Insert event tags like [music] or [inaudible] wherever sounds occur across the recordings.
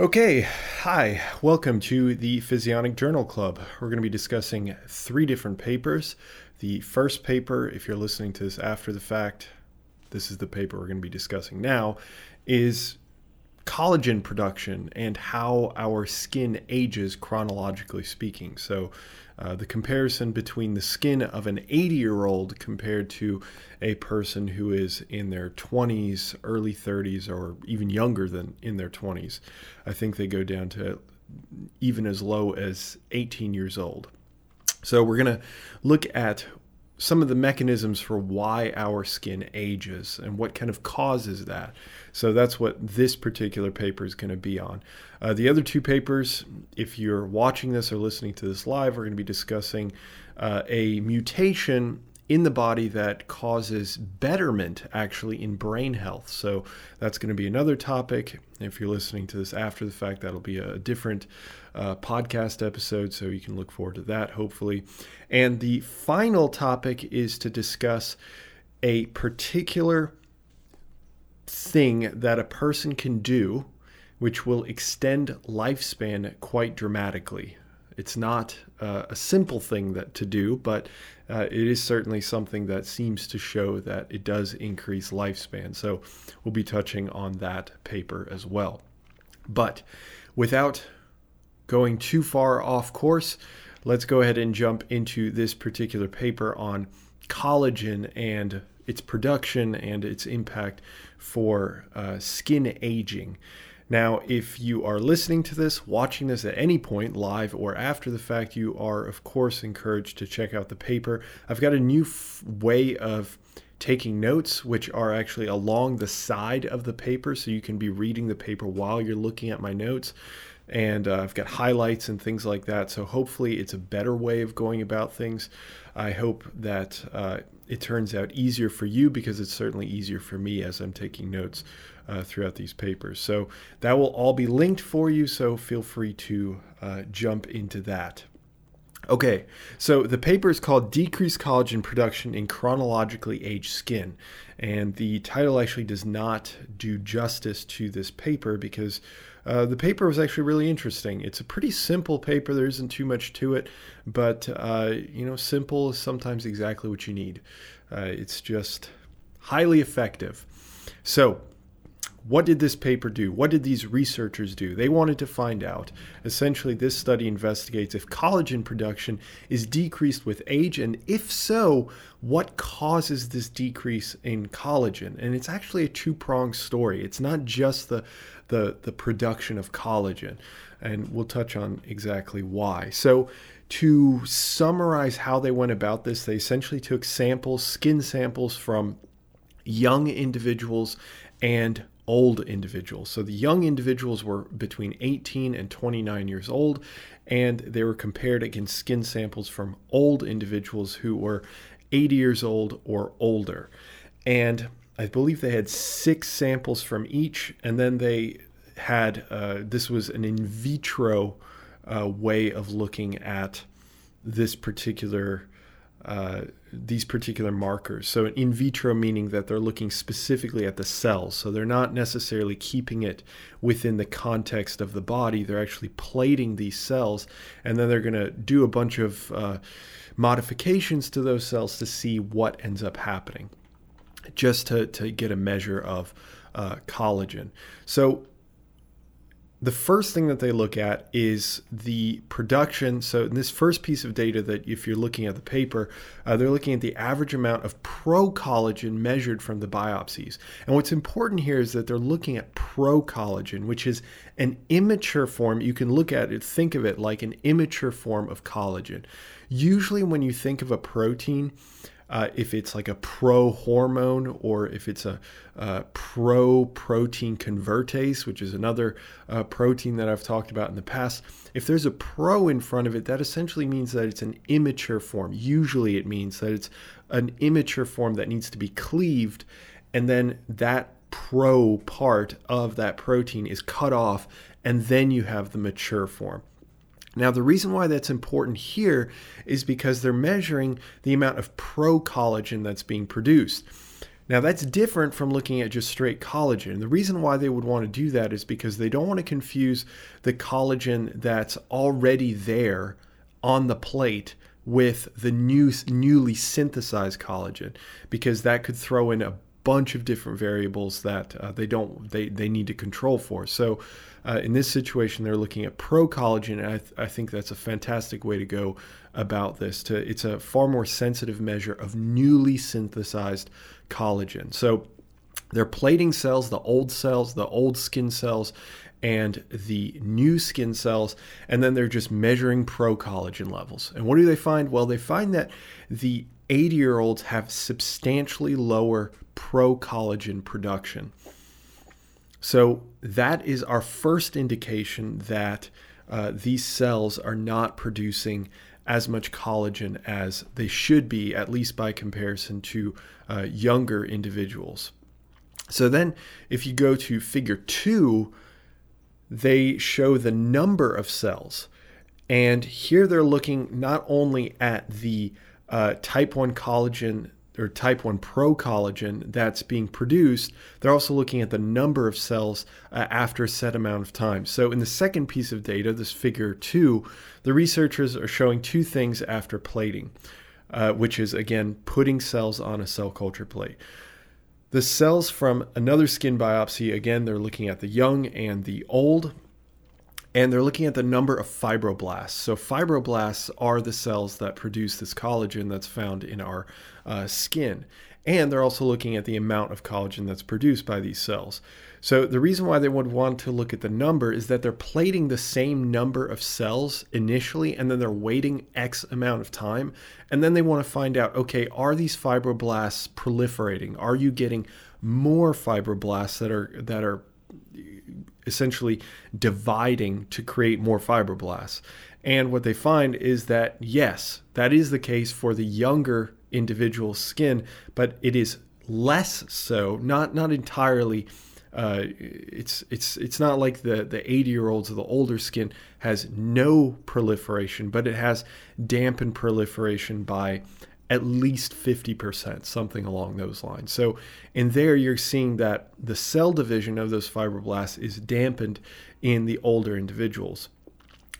Okay, hi, welcome to the Physionic Journal Club. We're going to be discussing three different papers. The first paper, if you're listening to this after the fact, this is the paper we're going to be discussing now, is collagen production and how our skin ages chronologically speaking. So, uh, the comparison between the skin of an 80 year old compared to a person who is in their 20s, early 30s, or even younger than in their 20s. I think they go down to even as low as 18 years old. So, we're going to look at some of the mechanisms for why our skin ages and what kind of causes that. So that's what this particular paper is going to be on. Uh, the other two papers, if you're watching this or listening to this live, we're going to be discussing uh, a mutation in the body that causes betterment actually in brain health. So that's going to be another topic. If you're listening to this after the fact, that'll be a different uh, podcast episode. So you can look forward to that, hopefully. And the final topic is to discuss a particular thing that a person can do which will extend lifespan quite dramatically. It's not uh, a simple thing that to do, but uh, it is certainly something that seems to show that it does increase lifespan. So we'll be touching on that paper as well. But without going too far off course, let's go ahead and jump into this particular paper on collagen and its production and its impact for uh, skin aging. Now, if you are listening to this, watching this at any point, live or after the fact, you are, of course, encouraged to check out the paper. I've got a new f- way of taking notes, which are actually along the side of the paper, so you can be reading the paper while you're looking at my notes. And uh, I've got highlights and things like that. So hopefully, it's a better way of going about things. I hope that uh, it turns out easier for you because it's certainly easier for me as I'm taking notes uh, throughout these papers. So that will all be linked for you, so feel free to uh, jump into that. Okay, so the paper is called Decreased Collagen Production in Chronologically Aged Skin. And the title actually does not do justice to this paper because uh, the paper was actually really interesting. It's a pretty simple paper, there isn't too much to it, but uh, you know, simple is sometimes exactly what you need. Uh, it's just highly effective. So, what did this paper do? What did these researchers do? They wanted to find out. Essentially, this study investigates if collagen production is decreased with age, and if so, what causes this decrease in collagen? And it's actually a two pronged story. It's not just the, the, the production of collagen, and we'll touch on exactly why. So, to summarize how they went about this, they essentially took samples, skin samples from young individuals and old individuals. So the young individuals were between 18 and 29 years old, and they were compared against skin samples from old individuals who were 80 years old or older. And I believe they had six samples from each, and then they had uh, this was an in vitro uh, way of looking at this particular uh, these particular markers. So, in vitro meaning that they're looking specifically at the cells. So, they're not necessarily keeping it within the context of the body. They're actually plating these cells, and then they're going to do a bunch of uh, modifications to those cells to see what ends up happening, just to, to get a measure of uh, collagen. So, the first thing that they look at is the production. So, in this first piece of data, that if you're looking at the paper, uh, they're looking at the average amount of procollagen measured from the biopsies. And what's important here is that they're looking at procollagen, which is an immature form. You can look at it, think of it like an immature form of collagen. Usually, when you think of a protein, uh, if it's like a pro hormone or if it's a, a pro protein convertase, which is another uh, protein that I've talked about in the past. If there's a pro in front of it, that essentially means that it's an immature form. Usually it means that it's an immature form that needs to be cleaved, and then that pro part of that protein is cut off, and then you have the mature form. Now, the reason why that's important here is because they're measuring the amount of pro collagen that's being produced. Now, that's different from looking at just straight collagen. The reason why they would want to do that is because they don't want to confuse the collagen that's already there on the plate with the new newly synthesized collagen because that could throw in a bunch of different variables that uh, they don't they, they need to control for. So uh, in this situation, they're looking at pro collagen, and I, th- I think that's a fantastic way to go about this. To it's a far more sensitive measure of newly synthesized collagen. So they're plating cells, the old cells, the old skin cells, and the new skin cells, and then they're just measuring pro collagen levels. And what do they find? Well, they find that the 80 year olds have substantially lower pro collagen production. So that is our first indication that uh, these cells are not producing as much collagen as they should be, at least by comparison to uh, younger individuals. So then, if you go to figure two, they show the number of cells. And here they're looking not only at the uh, type 1 collagen or type 1 pro collagen that's being produced, they're also looking at the number of cells uh, after a set amount of time. So, in the second piece of data, this figure 2, the researchers are showing two things after plating, uh, which is again putting cells on a cell culture plate. The cells from another skin biopsy, again, they're looking at the young and the old and they're looking at the number of fibroblasts. So, fibroblasts are the cells that produce this collagen that's found in our uh, skin. And they're also looking at the amount of collagen that's produced by these cells. So, the reason why they would want to look at the number is that they're plating the same number of cells initially, and then they're waiting X amount of time. And then they want to find out okay, are these fibroblasts proliferating? Are you getting more fibroblasts that are, that are essentially dividing to create more fibroblasts. And what they find is that, yes, that is the case for the younger individual's skin, but it is less so, not, not entirely. Uh, it's it's it's not like the the 80 year olds or the older skin has no proliferation, but it has dampened proliferation by at least 50%, something along those lines. So, in there, you're seeing that the cell division of those fibroblasts is dampened in the older individuals.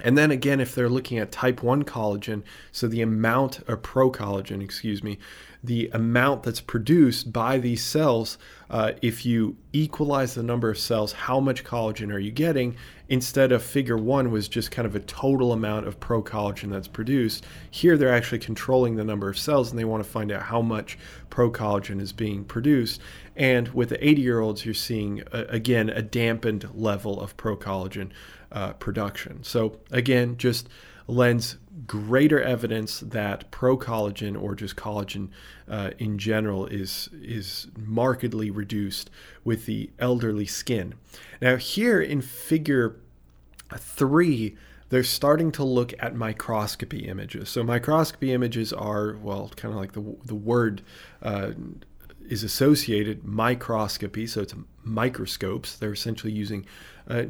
And then again, if they're looking at type 1 collagen, so the amount, of pro collagen, excuse me, the amount that's produced by these cells, uh, if you equalize the number of cells, how much collagen are you getting? Instead of figure one was just kind of a total amount of pro collagen that's produced. Here they're actually controlling the number of cells and they want to find out how much pro collagen is being produced. And with the 80 year olds, you're seeing, uh, again, a dampened level of pro collagen uh, production. So, again, just lends greater evidence that pro collagen or just collagen uh, in general is is markedly reduced with the elderly skin. Now here in figure 3 they're starting to look at microscopy images. So microscopy images are well kind of like the the word uh, is associated microscopy so it's microscopes. They're essentially using uh,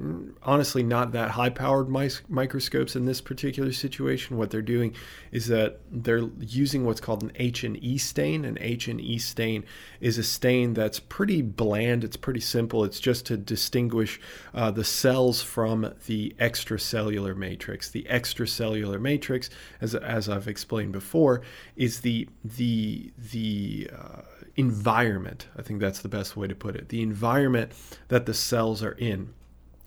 honestly not that high powered microscopes in this particular situation. What they're doing is that they're using what's called an h&e stain an h&e stain is a stain that's pretty bland. It's pretty simple. It's just to distinguish uh, the cells from the extracellular matrix. The extracellular matrix as, as i've explained before is the the the uh, environment i think that's the best way to put it the environment that the cells are in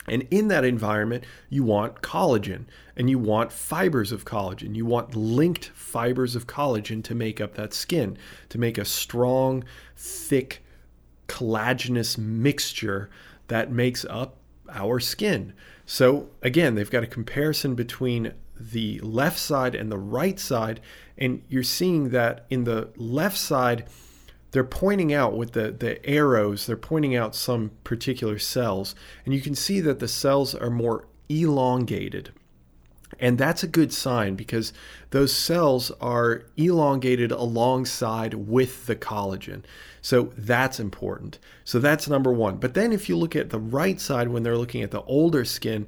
and in that environment, you want collagen and you want fibers of collagen. You want linked fibers of collagen to make up that skin, to make a strong, thick, collagenous mixture that makes up our skin. So, again, they've got a comparison between the left side and the right side, and you're seeing that in the left side, they're pointing out with the, the arrows, they're pointing out some particular cells, and you can see that the cells are more elongated. And that's a good sign because those cells are elongated alongside with the collagen. So that's important. So that's number one. But then if you look at the right side, when they're looking at the older skin,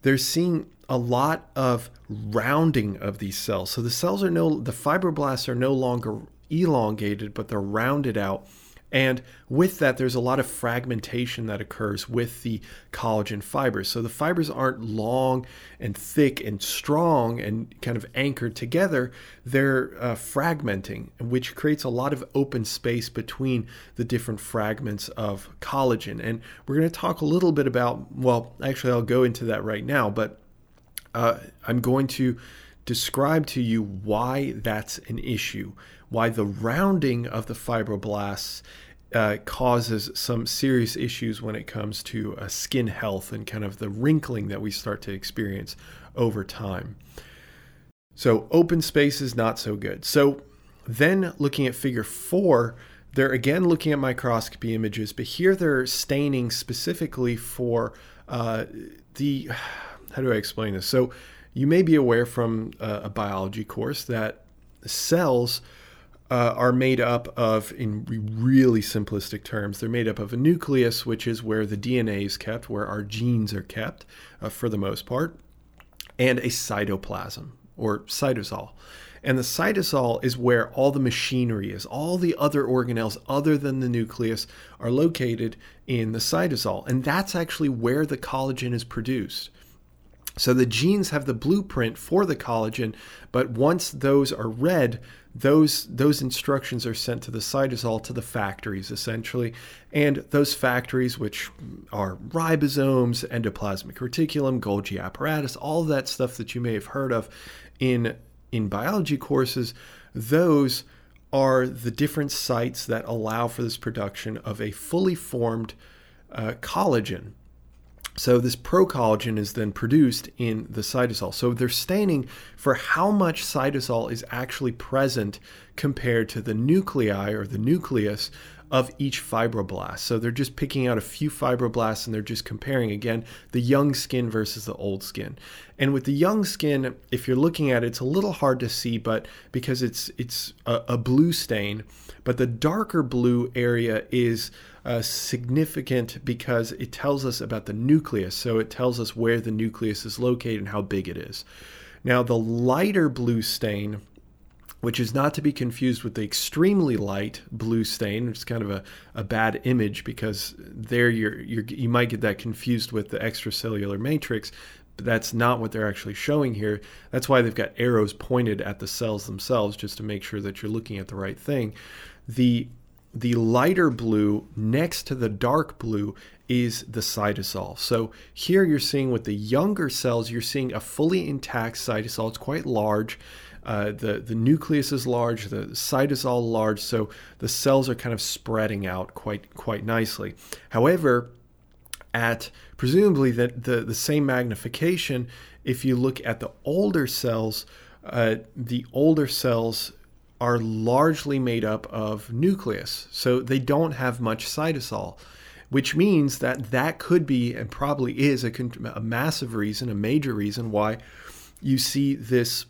they're seeing a lot of rounding of these cells. So the cells are no, the fibroblasts are no longer elongated, but they're rounded out And with that, there's a lot of fragmentation that occurs with the collagen fibers. So the fibers aren't long and thick and strong and kind of anchored together. They're uh, fragmenting, which creates a lot of open space between the different fragments of collagen. And we're going to talk a little bit about, well, actually, I'll go into that right now, but uh, I'm going to describe to you why that's an issue, why the rounding of the fibroblasts uh, causes some serious issues when it comes to uh, skin health and kind of the wrinkling that we start to experience over time. So, open space is not so good. So, then looking at figure four, they're again looking at microscopy images, but here they're staining specifically for uh, the. How do I explain this? So, you may be aware from uh, a biology course that cells uh, are made up of, in really simplistic terms, they're made up of a nucleus, which is where the DNA is kept, where our genes are kept uh, for the most part, and a cytoplasm or cytosol. And the cytosol is where all the machinery is. All the other organelles, other than the nucleus, are located in the cytosol. And that's actually where the collagen is produced. So the genes have the blueprint for the collagen, but once those are read, those those instructions are sent to the cytosol to the factories essentially, and those factories, which are ribosomes, endoplasmic reticulum, Golgi apparatus, all that stuff that you may have heard of in in biology courses, those are the different sites that allow for this production of a fully formed uh, collagen. So this procollagen is then produced in the cytosol. So they're staining for how much cytosol is actually present compared to the nuclei or the nucleus of each fibroblast. So they're just picking out a few fibroblasts and they're just comparing again the young skin versus the old skin. And with the young skin, if you're looking at it, it's a little hard to see, but because it's it's a, a blue stain, but the darker blue area is uh, significant because it tells us about the nucleus. So it tells us where the nucleus is located and how big it is. Now the lighter blue stain which is not to be confused with the extremely light blue stain. It's kind of a, a bad image because there you're, you're, you might get that confused with the extracellular matrix, but that's not what they're actually showing here. That's why they've got arrows pointed at the cells themselves just to make sure that you're looking at the right thing. The the lighter blue next to the dark blue is the cytosol. So here you're seeing with the younger cells, you're seeing a fully intact cytosol. It's quite large. Uh, the, the nucleus is large, the cytosol large, so the cells are kind of spreading out quite quite nicely. However, at presumably the, the, the same magnification, if you look at the older cells, uh, the older cells are largely made up of nucleus, so they don't have much cytosol which means that that could be and probably is a, a, massive reason, a major reason why you see this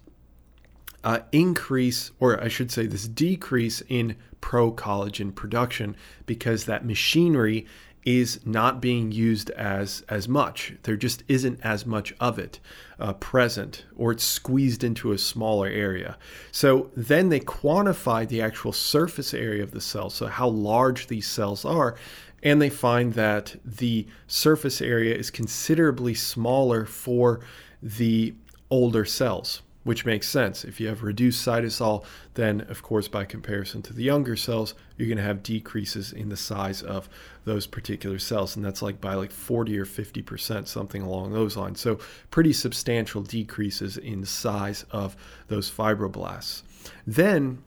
uh, increase, or I should say, this decrease in pro collagen production because that machinery is not being used as as much. There just isn't as much of it uh, present, or it's squeezed into a smaller area. So then they quantify the actual surface area of the cell, so how large these cells are, and they find that the surface area is considerably smaller for the older cells which makes sense. If you have reduced cytosol, then of course, by comparison to the younger cells, you're going to have decreases in the size of those particular cells. And that's like by like 40 or 50%, something along those lines. So, pretty substantial decreases in size of those fibroblasts. Then,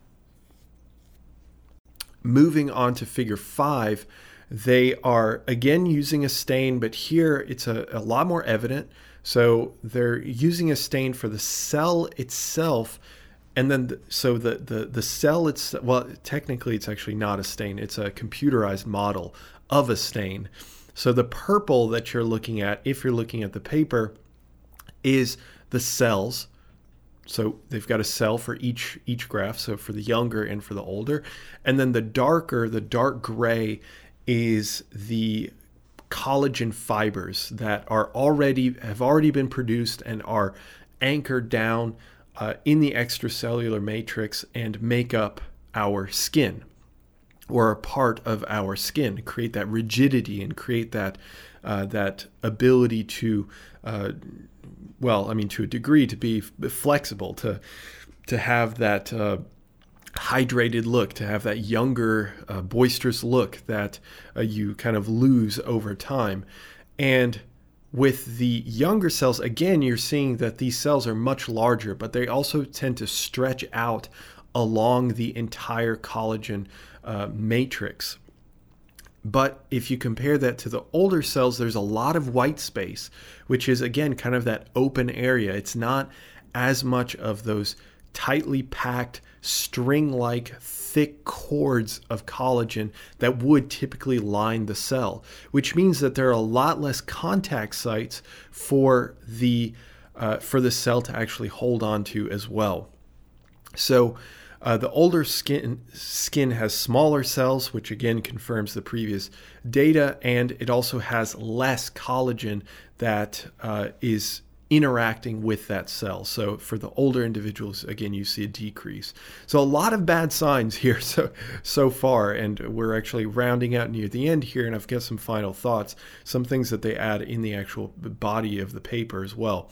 moving on to figure five, they are again using a stain, but here it's a, a lot more evident. So they're using a stain for the cell itself. And then, the, so the, the, the cell, it's, well, technically it's actually not a stain. It's a computerized model of a stain. So the purple that you're looking at, if you're looking at the paper, is the cells. So they've got a cell for each each graph, so for the younger and for the older. And then the darker, the dark gray is the collagen fibers that are already have already been produced and are anchored down uh, in the extracellular matrix and make up our skin. or a part of our skin, create that rigidity and create that uh, that ability to, uh, well, I mean, to a degree, to be flexible, to to have that uh, hydrated look, to have that younger, uh, boisterous look that uh, you kind of lose over time, and with the younger cells, again, you're seeing that these cells are much larger, but they also tend to stretch out along the entire collagen uh, matrix. But if you compare that to the older cells, there's a lot of white space, which is again kind of that open area. It's not as much of those tightly packed, string like, thick cords of collagen that would typically line the cell, which means that there are a lot less contact sites for the, uh, for the cell to actually hold on to as well. So, uh, the older skin skin has smaller cells, which again confirms the previous data, and it also has less collagen that uh, is interacting with that cell. So for the older individuals, again, you see a decrease. So a lot of bad signs [laughs] here so so far, and we're actually rounding out near the end here, and I've got some final thoughts, some things that they add in the actual body of the paper as well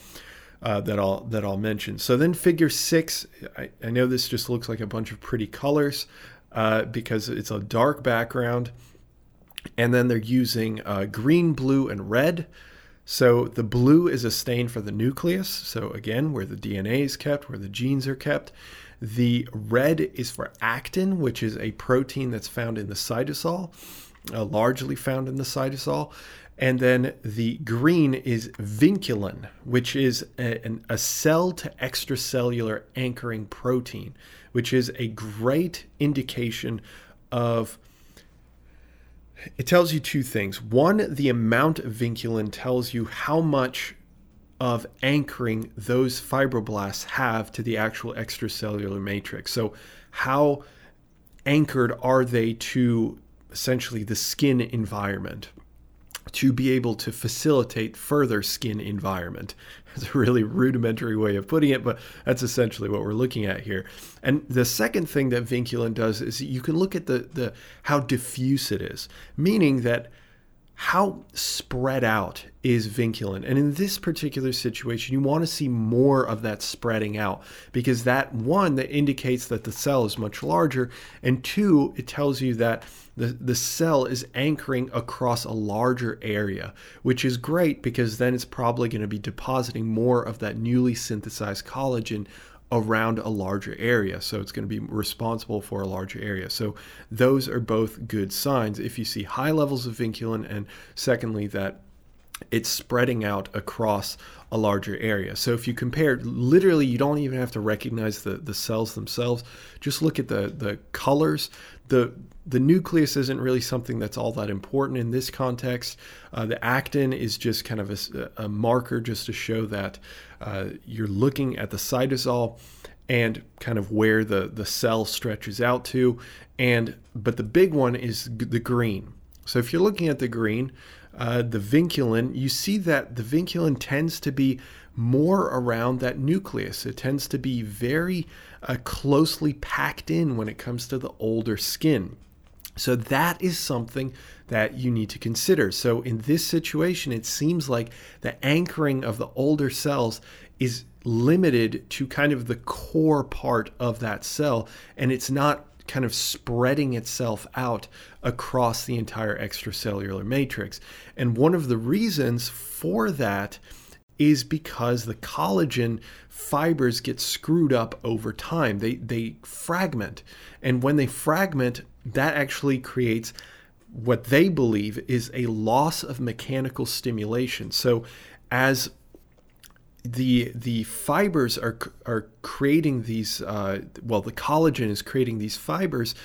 uh, that I'll that I'll mention. So then figure six, I, I, know this just looks like a bunch of pretty colors uh, because it's a dark background, and then they're using uh, green, blue, and red. So the blue is a stain for the nucleus. So again, where the DNA is kept, where the genes are kept. The red is for actin, which is a protein that's found in the cytosol, uh, largely found in the cytosol. And then the green is vinculin, which is a, a cell to extracellular anchoring protein, which is a great indication of. It tells you two things. One, the amount of vinculin tells you how much of anchoring those fibroblasts have to the actual extracellular matrix. So, how anchored are they to essentially the skin environment? to be able to facilitate further skin environment. It's a really rudimentary way of putting it, but that's essentially what we're looking at here. And the second thing that vinculin does is you can look at the, the how diffuse it is, meaning that how spread out is vinculin. And in this particular situation, you want to see more of that spreading out because that one that indicates that the cell is much larger, and two, it tells you that the, the cell is anchoring across a larger area, which is great because then it's probably going to be depositing more of that newly synthesized collagen around a larger area. So it's going to be responsible for a larger area. So those are both good signs if you see high levels of vinculin, and secondly, that it's spreading out across a larger area. So if you compare, literally, you don't even have to recognize the, the cells themselves. Just look at the, the colors. The, the nucleus isn't really something that's all that important in this context. Uh, the actin is just kind of a, a marker just to show that uh, you're looking at the cytosol and kind of where the, the cell stretches out to. And but the big one is the green. So if you're looking at the green, uh, the vinculin, you see that the vinculin tends to be more around that nucleus. It tends to be very uh, closely packed in when it comes to the older skin. So that is something that you need to consider. So in this situation, it seems like the anchoring of the older cells is limited to kind of the core part of that cell, and it's not kind of spreading itself out across the entire extracellular matrix. And one of the reasons for that is because the collagen fibers get screwed up over time. They they fragment. And when they fragment, that actually creates what they believe is a loss of mechanical stimulation. So as the the fibers are are creating these uh, well the collagen is creating these fibers.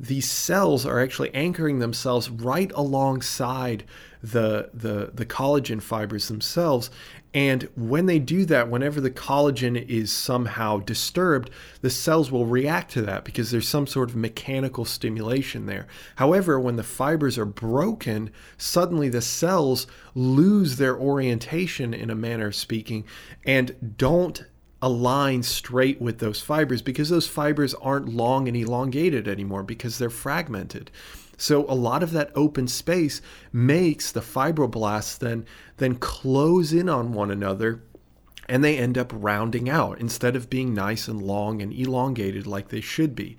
These cells are actually anchoring themselves right alongside the the the collagen fibers themselves and when they do that, whenever the collagen is somehow disturbed, the cells will react to that because there's some sort of mechanical stimulation there. However, when the fibers are broken, suddenly the cells lose their orientation, in a manner of speaking, and don't align straight with those fibers because those fibers aren't long and elongated anymore because they're fragmented. So a lot of that open space makes the fibroblasts then then close in on one another and they end up rounding out instead of being nice and long and elongated like they should be.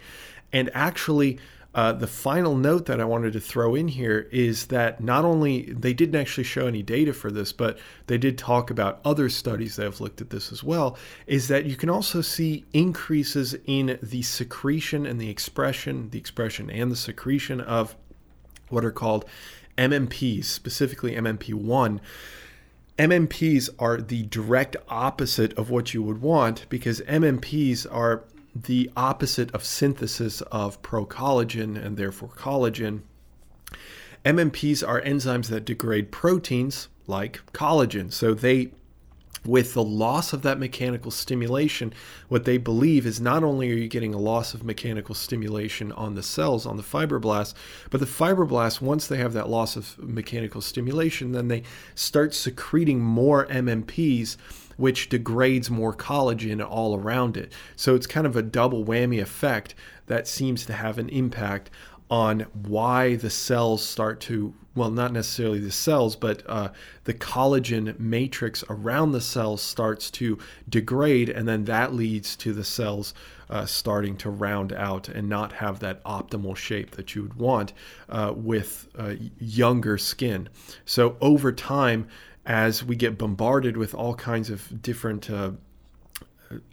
And actually uh, the final note that I wanted to throw in here is that not only they didn't actually show any data for this, but they did talk about other studies that have looked at this as well. Is that you can also see increases in the secretion and the expression, the expression and the secretion of what are called MMPs, specifically MMP1. MMPs are the direct opposite of what you would want because MMPs are the opposite of synthesis of procollagen and therefore collagen. MMPs are enzymes that degrade proteins like collagen. So they with the loss of that mechanical stimulation, what they believe is not only are you getting a loss of mechanical stimulation on the cells, on the fibroblasts, but the fibroblasts, once they have that loss of mechanical stimulation, then they start secreting more MMPs which degrades more collagen all around it. So it's kind of a double whammy effect that seems to have an impact on why the cells start to well not necessarily the cells but uh, the collagen matrix around the cells starts to degrade and then that leads to the cells uh, starting to round out and not have that optimal shape that you would want uh, with uh, younger skin. So over time as we get bombarded with all kinds of different uh,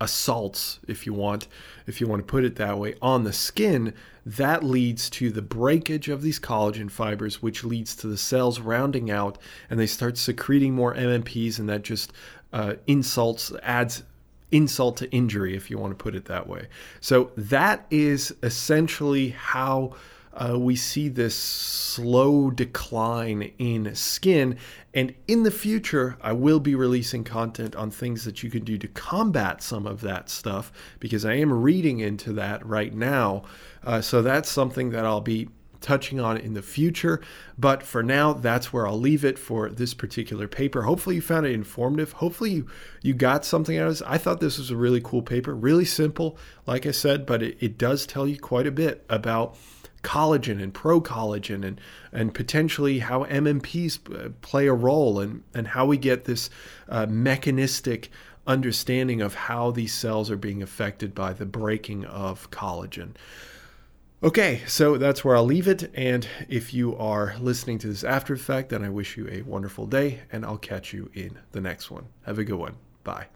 assaults, if you want, if you want to put it that way, on the skin, that leads to the breakage of these collagen fibers, which leads to the cells rounding out and they start secreting more MMPs, and that just uh, insults, adds insult to injury, if you want to put it that way. So that is essentially how uh, we see this slow decline in skin. And in the future, I will be releasing content on things that you can do to combat some of that stuff because I am reading into that right now. Uh, so that's something that I'll be touching on in the future. But for now, that's where I'll leave it for this particular paper. Hopefully, you found it informative. Hopefully, you, you got something out of this. I thought this was a really cool paper, really simple, like I said, but it, it does tell you quite a bit about collagen and pro-collagen and and potentially how MMPs uh, play a role and and how we get this uh, mechanistic understanding of how these cells are being affected by the breaking of collagen. Okay, so that's where I'll leave it. And if you are listening to this after effect, then I wish you a wonderful day, and I'll catch you in the next one. Have a good one. Bye.